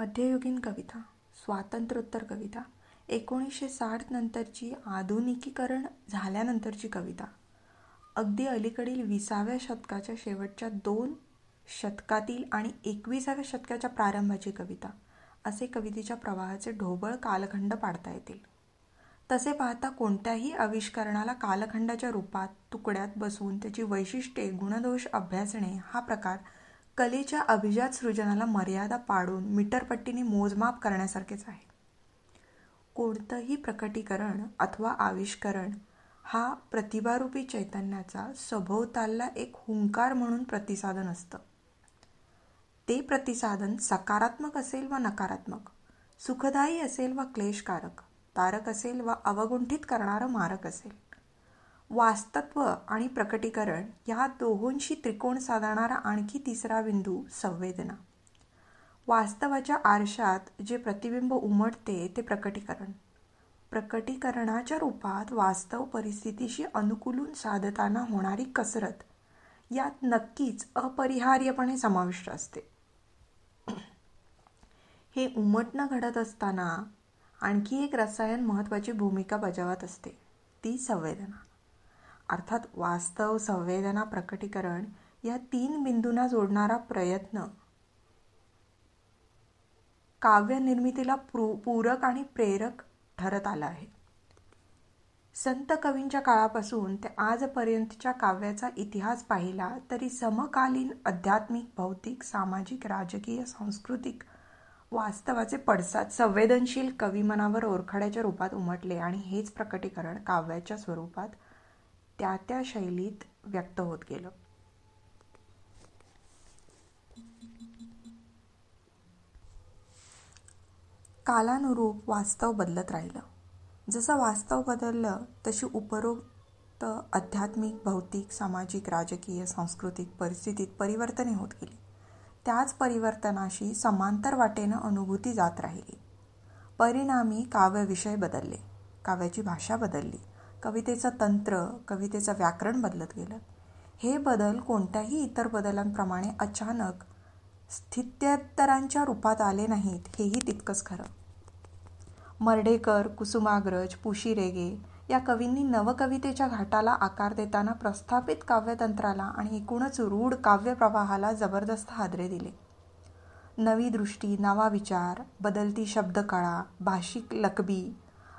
मध्ययुगीन कविता स्वातंत्र्योत्तर कविता एकोणीसशे साठ नंतरची आधुनिकीकरण झाल्यानंतरची कविता. अगदी अलीकडील विसाव्या शतकाच्या शेवटच्या दोन शतकातील आणि एकविसाव्या शतकाच्या प्रारंभाची कविता असे कवितेच्या प्रवाहाचे ढोबळ कालखंड पाडता येतील. तसे पाहता कोणत्याही आविष्करणाला कालखंडाच्या रूपात तुकड्यात बसवून त्याची वैशिष्ट्ये गुणदोष अभ्यासणे हा प्रकार कलेच्या अभिजात सृजनाला मर्यादा पाडून मीटरपट्टीने मोजमाप करण्यासारखेच आहे. कोणतंही प्रकटीकरण अथवा आविष्करण हा प्रतिभारूपी चैतन्याचा सभोवतालला एक हुंकार म्हणून प्रतिसादन असतं. ते प्रतिसादन सकारात्मक असेल व नकारात्मक सुखदायी असेल व क्लेशकारक तारक असेल व अवगुंठित करणारं मारक असेल. वास्तत्व आणि प्रकटीकरण या दोहोंशी त्रिकोण साधणारा आणखी तिसरा बिंदू संवेदना. वास्तवाच्या आरशात जे प्रतिबिंब उमटते ते प्रकटीकरण. प्रकटीकरणाच्या रूपात वास्तव परिस्थितीशी अनुकूलून साधताना होणारी कसरत यात नक्कीच अपरिहार्यपणे समाविष्ट असते. हे उमटणं घडत असताना आणखी एक रसायन महत्त्वाची भूमिका बजावत असते ती संवेदना. अर्थात वास्तव संवेदना प्रकटीकरण या तीन बिंदूंना जोडणारा प्रयत्न. काव्यनिर्मितीला पूरक आणि प्रेरक ठरत आला आहे. संत कवींच्या काळापासून ते आजपर्यंतच्या काव्याचा इतिहास पाहिला तरी समकालीन आध्यात्मिक भौतिक सामाजिक राजकीय सांस्कृतिक वास्तवाचे पडसाद संवेदनशील कविमनावर ओरखड्याच्या रूपात उमटले आणि हेच प्रकटीकरण काव्याच्या स्वरूपात त्या त्या शैलीत व्यक्त होत गेलं. कालानुरूप वास्तव बदलत राहिलं. जसं वास्तव बदललं तशी उपरोक्त आध्यात्मिक भौतिक सामाजिक राजकीय सांस्कृतिक परिस्थितीत परिवर्तने होत गेली. त्याच परिवर्तनाशी समांतर वाटेनं अनुभूती जात राहिली. परिणामी काव्यविषय बदलले काव्याची भाषा बदलली. कवितेचं तंत्र कवितेचं व्याकरण बदलत गेलं. हे बदल कोणत्याही इतर बदलांप्रमाणे अचानक स्थित्यंतरांच्या रूपात आले नाहीत हेही तितकंच खरं. मर्डेकर कुसुमाग्रज पुशी रेगे या कवींनी नवकवितेच्या घाटाला आकार देताना प्रस्थापित काव्यतंत्राला आणि एकूणच रूढ काव्यप्रवाहाला जबरदस्त हादरे दिले. नवी दृष्टी नवा विचार बदलती शब्दकळा भाषिक लकबी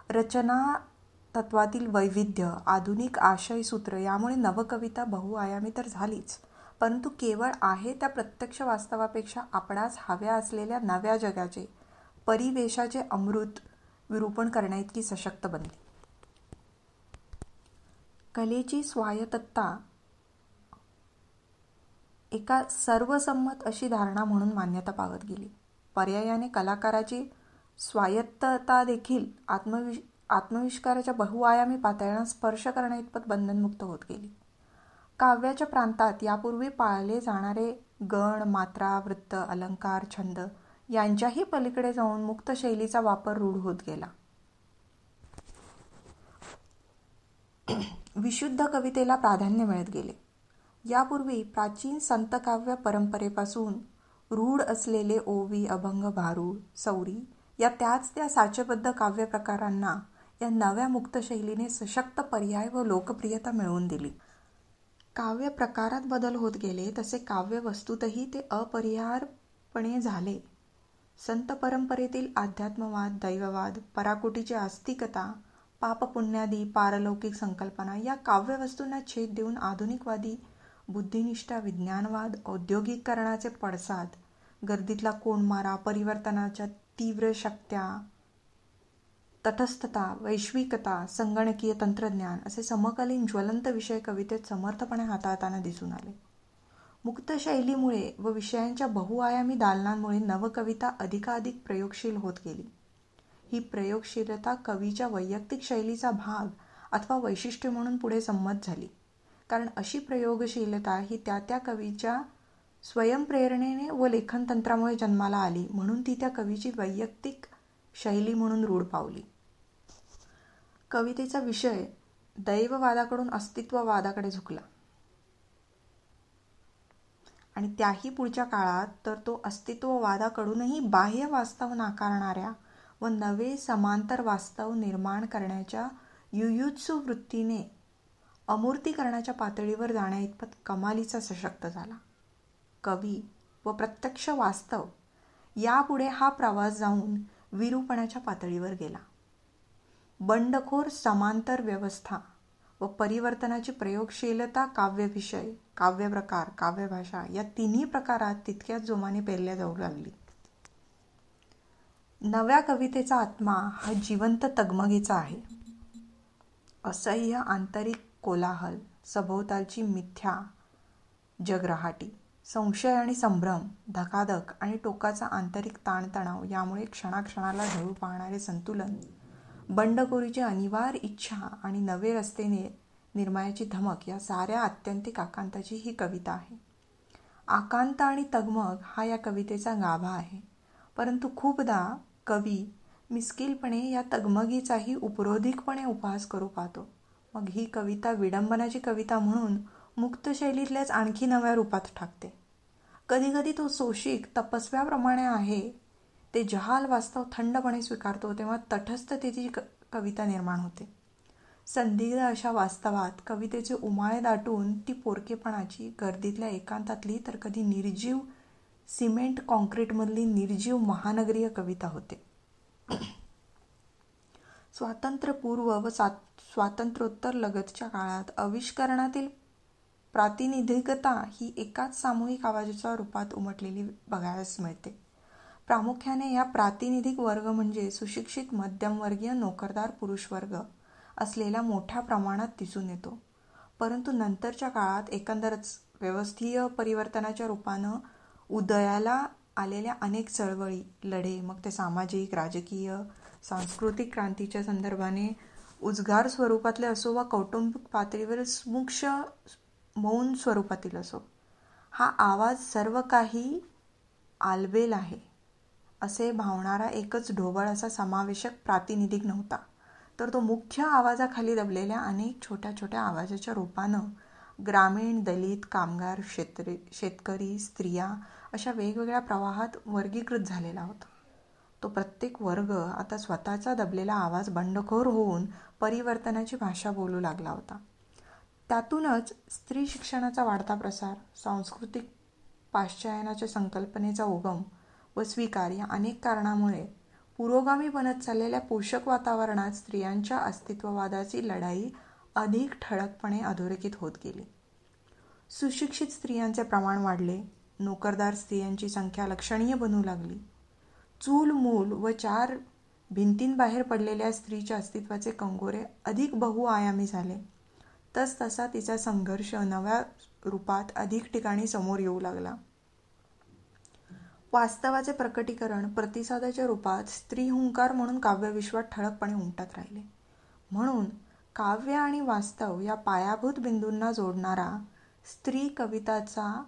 रचना तत्वातील वैविध्य आधुनिक आशयसूत्र यामुळे नवकविता बहुआयामी तर झालीच. परंतु केवळ आहे त्या प्रत्यक्ष वास्तवापेक्षा आपणास हव्या असलेल्या नव्या जगाचे परिवेशाचे अमृत विरूपण करण्याइतकी सशक्त बनली. कलेची स्वायत्तता एका सर्वसंमत अशी धारणा म्हणून मान्यता पावत गेली. पर्यायाने कलाकाराची स्वायत्तता देखील आत्मविश आत्मविष्काराच्या बहुआयामी पातळ्यांना स्पर्श करण्याइतपत बंधनमुक्त होत गेली. काव्याच्या प्रांतात यापूर्वी पाळले जाणारे गण मात्रा वृत्त अलंकार छंद यांच्याही पलीकडे जाऊन मुक्त शैलीचा वापर रूढ होत गेला. विशुद्ध कवितेला प्राधान्य मिळत गेले. यापूर्वी प्राचीन संतकाव्य परंपरेपासून रूढ असलेले ओवी अभंग भारूड सौरी या त्याच त्या साचबद्ध काव्य प्रकारांना या नव्या मुक्तशैलीने सशक्त पर्याय व लोकप्रियता मिळवून दिली. काव्य प्रकारात बदल होत गेले तसे काव्य वस्तूतही ते अपरिहारपणे झाले. संत परंपरेतील अध्यात्मवाद दैववाद पराकुटीची आस्तिकता पापपुण्यादी पारलौकिक संकल्पना या काव्यवस्तूंना छेद देऊन आधुनिकवादी बुद्धिनिष्ठा विज्ञानवाद औद्योगिकरणाचे पडसाद गर्दीतला कोणमारा परिवर्तनाच्या तीव्र शक्त्या तटस्थता वैश्विकता संगणकीय तंत्रज्ञान असे समकालीन ज्वलंत विषय कवितेत समर्थपणे हाताळताना दिसून आले. मुक्त शैलीमुळे व विषयांच्या बहुआयामी दालनांमुळे नवकविता अधिकाधिक प्रयोगशील होत गेली. ही प्रयोगशीलता कवीच्या वैयक्तिक शैलीचा भाग अथवा वैशिष्ट्य म्हणून पुढे संमत झाली. कारण अशी प्रयोगशीलता ही त्या त्या कवीच्या स्वयंप्रेरणेने व लेखनतंत्रामुळे जन्माला आली म्हणून ती त्या कवीची वैयक्तिक शैली म्हणून रूढ पावली. कवितेचा विषय दैववादाकडून अस्तित्ववादाकडे झुकला. आणि त्याही पुढच्या काळात तर तो अस्तित्ववादाकडूनही बाह्य वास्तव नाकारणाऱ्या व नवे समांतर वास्तव निर्माण करण्याच्या युयुत्सु वृत्तीने अमूर्तीकरणाच्या पातळीवर जाण्याइतपत कमालीचा सशक्त झाला. कवी व प्रत्यक्ष वास्तव यापुढे हा प्रवास जाऊन विरूपणाच्या पातळीवर गेला. बंडखोर समांतर व्यवस्था व परिवर्तनाची प्रयोगशीलता काव्यविषय काव्यप्रकार काव्यभाषा या तिन्ही प्रकारात तितक्याच जोमाने पेरल्या जाऊ लागली. नव्या कवितेचा आत्मा हा जिवंत तगमगीचा आहे. असह्य आंतरिक कोलाहल सभोवतालची मिथ्या जगरहाटी संशय आणि संभ्रम धकाधक आणि टोकाचा आंतरिक ताणतणाव यामुळे क्षणाक्षणाला ढळू पाहणारे संतुलन बंडखोरीची अनिवार्य इच्छा आणि नवे रस्ते निर्मायाची धमक या साऱ्या आत्यंतिक आकांताची ही कविता आहे. आकांत आणि तगमग हा या कवितेचा गाभा आहे. परंतु खूपदा कवी मिस्किलपणे या तगमगीचाही उपरोधिकपणे उपहास करू पाहतो. मग ही कविता विडंबनाची कविता म्हणून मुक्त शैलीतल्याच आणखी नव्या रूपात टाकते कधीकधी तो सोशिक तपस्व्याप्रमाणे आहे. ते जहाल वास्तव थंडपणे स्वीकारतो तेव्हा तटस्थतेची कविता निर्माण होते. संदिग्ध अशा वास्तवात कवितेचे उमाळे दाटून ती पोरकेपणाची गर्दीतल्या एकांतातली तर कधी निर्जीव सिमेंट कॉन्क्रीटमधली निर्जीव महानगरीय कविता होते. स्वातंत्र्यपूर्व व स्वातंत्र्योत्तर लगतच्या काळात आविष्करणातील प्रातिनिधिकता ही एकाच सामूहिक आवाजाच्या रूपात उमटलेली बघायलाच मिळते. प्रामुख्याने या प्रातिनिधिक वर्ग म्हणजे सुशिक्षित मध्यमवर्गीय नोकरदार पुरुष वर्ग असलेला मोठ्या प्रमाणात दिसून येतो. परंतु नंतरच्या काळात एकंदरच व्यवस्थीय परिवर्तनाच्या रूपानं उदयाला आलेल्या अनेक चळवळी लढे मग ते सामाजिक राजकीय सांस्कृतिक क्रांतीच्या संदर्भाने उद्गार स्वरूपातले असो वा कौटुंबिक पातळीवर मुक्ष मौन स्वरूपातील असो. हा आवाज सर्व काही आलबेल आहे. असे भावणारा एकच ढोबळ असा समावेशक प्रातिनिधिक नव्हता. तर तो मुख्य आवाजाखाली दबलेल्या अनेक छोट्या छोट्या आवाजाच्या रूपानं ग्रामीण दलित कामगार शेतरी शेतकरी स्त्रिया अशा वेगवेगळ्या प्रवाहात वर्गीकृत झालेला होता. तो प्रत्येक वर्ग आता स्वतःचा दबलेला आवाज बंडखोर होऊन परिवर्तनाची भाषा बोलू लागला होता. त्यातूनच स्त्री शिक्षणाचा वाढता प्रसार सांस्कृतिक पाश्चायनाच्या संकल्पनेचा उगम व स्वीकार या अनेक कारणामुळे पुरोगामी बनत चाललेल्या पोषक वातावरणात स्त्रियांच्या अस्तित्ववादाची लढाई अधिक ठळकपणे अधोरेखित होत गेली. सुशिक्षित स्त्रियांचे प्रमाण वाढले नोकरदार स्त्रियांची संख्या लक्षणीय बनू लागली. चूल मूल व चार भिंतींबाहेर पडलेल्या स्त्रीच्या अस्तित्वाचे कंगोरे अधिक बहुआयामी झाले. तसतसा तिचा संघर्ष नव्या रूपात अधिक ठिकाणी समोर येऊ लागला. वास्तवाचे प्रकटीकरण प्रतिसादाच्या रूपात स्त्री हुंकार म्हणून काव्यविश्वात ठळकपणे उमटत राहिले. म्हणून काव्य आणि वास्तव या पायाभूत बिंदूंना जोडणारा स्त्री कविताचा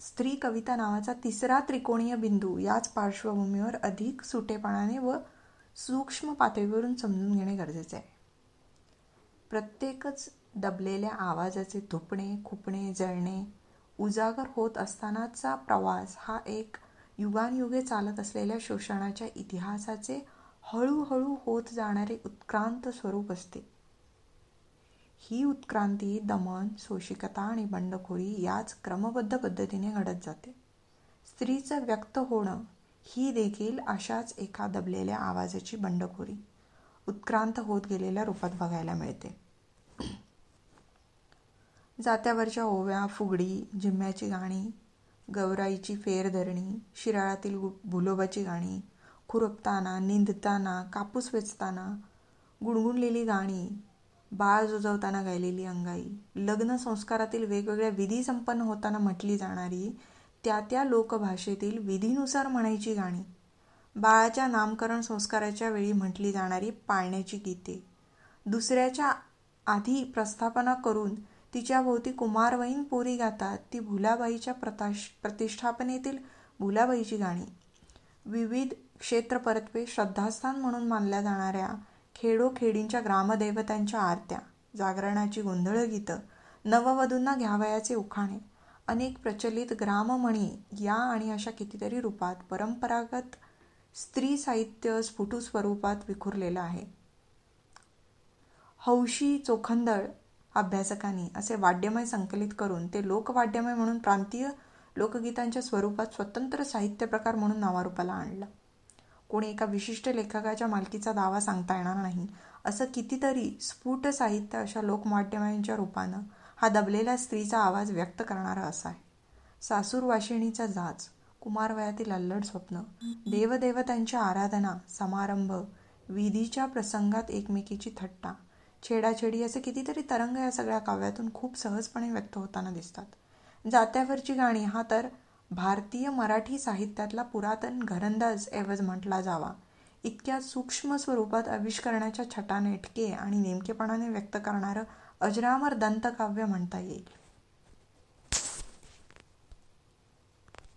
स्त्री कविता नावाचा तिसरा त्रिकोणीय बिंदू याच पार्श्वभूमीवर अधिक सुटेपणाने व सूक्ष्म पातळीवरून समजून घेणे गरजेचे आहे. प्रत्येकच दबलेल्या आवाजाचे धुपणे खुपणे जळणे उजागर होत असतानाचा प्रवास हा एक युगानयुगे चालत असलेल्या शोषणाच्या इतिहासाचे हळूहळू होत जाणारे उत्क्रांत स्वरूप असते. ही उत्क्रांती दमन सोशिकता आणि बंडखोरी याच क्रमबद्ध पद्धतीने घडत जाते. स्त्रीचं व्यक्त होणं ही देखील अशाच एका दबलेल्या आवाजाची बंडखोरी उत्क्रांत होत गेलेल्या रूपात बघायला मिळते. जात्यावरच्या ओव्या फुगडी जिम्म्याची गाणी गौराईची फेरधरणी शिराळातील भुलोबाची गाणी खुरपताना निंदताना कापूस वेचताना गुणगुणलेली गाणी बाळ जुजवताना गायलेली अंगाई लग्न संस्कारातील वेगवेगळ्या विधी संपन्न होताना म्हटली जाणारी त्या त्या लोकभाषेतील विधीनुसार म्हणायची गाणी बाळाच्या नामकरण संस्काराच्या वेळी म्हटली जाणारी पाळण्याची गीते दुसऱ्याच्या आधी प्रस्थापना करून तिच्याभोवती कुमारवयीन पोरी गातात ती भुलाबाईच्या प्रताश प्रतिष्ठापनेतील भुलाबाईची गाणी. विविध क्षेत्र परत्वे श्रद्धास्थान म्हणून मानल्या जाणाऱ्या खेडोखेडींच्या ग्रामदैवतांच्या आरत्या जागरणाची गोंधळ गीतं नववधूंना घ्यावयाचे उखाणे अनेक प्रचलित ग्राममणी या आणि अशा कितीतरी रूपात परंपरागत स्त्री साहित्य स्फुटू स्वरूपात विखुरलेलं आहे. हौशी चोखंदळ अभ्यासकांनी असे वाद्यमय संकलित करून ते लोकवाद्यमय म्हणून प्रांतीय लोकगीतांच्या स्वरूपात स्वतंत्र साहित्य प्रकार म्हणून नावारूपाला आणलं. कोणी एका विशिष्ट लेखकाच्या मालकीचा दावा सांगता येणार नाही असं कितीतरी स्फुट साहित्य अशा लोकमाध्यमांच्या रूपानं हा दबलेला स्त्रीचा आवाज व्यक्त करणारा असा आहे. सासूर वाशिणीचा जाच कुमारवयातील अल्लड स्वप्न देवदेवतांची आराधना समारंभ विधीच्या प्रसंगात एकमेकीची थट्टा छेडाछेडी असे कितीतरी तरंग या सगळ्या काव्यातून खूप सहजपणे व्यक्त होताना दिसतात. जात्यावरची गाणी हा तर भारतीय मराठी साहित्यातला पुरातन घरंदाज एवज म्हटला जावा. इतक्या सूक्ष्म स्वरूपात आविष्करणाच्या छटाने इटके आणि नेमकेपणाने व्यक्त करणारं अजरामर दंतकाव्य म्हणता येईल.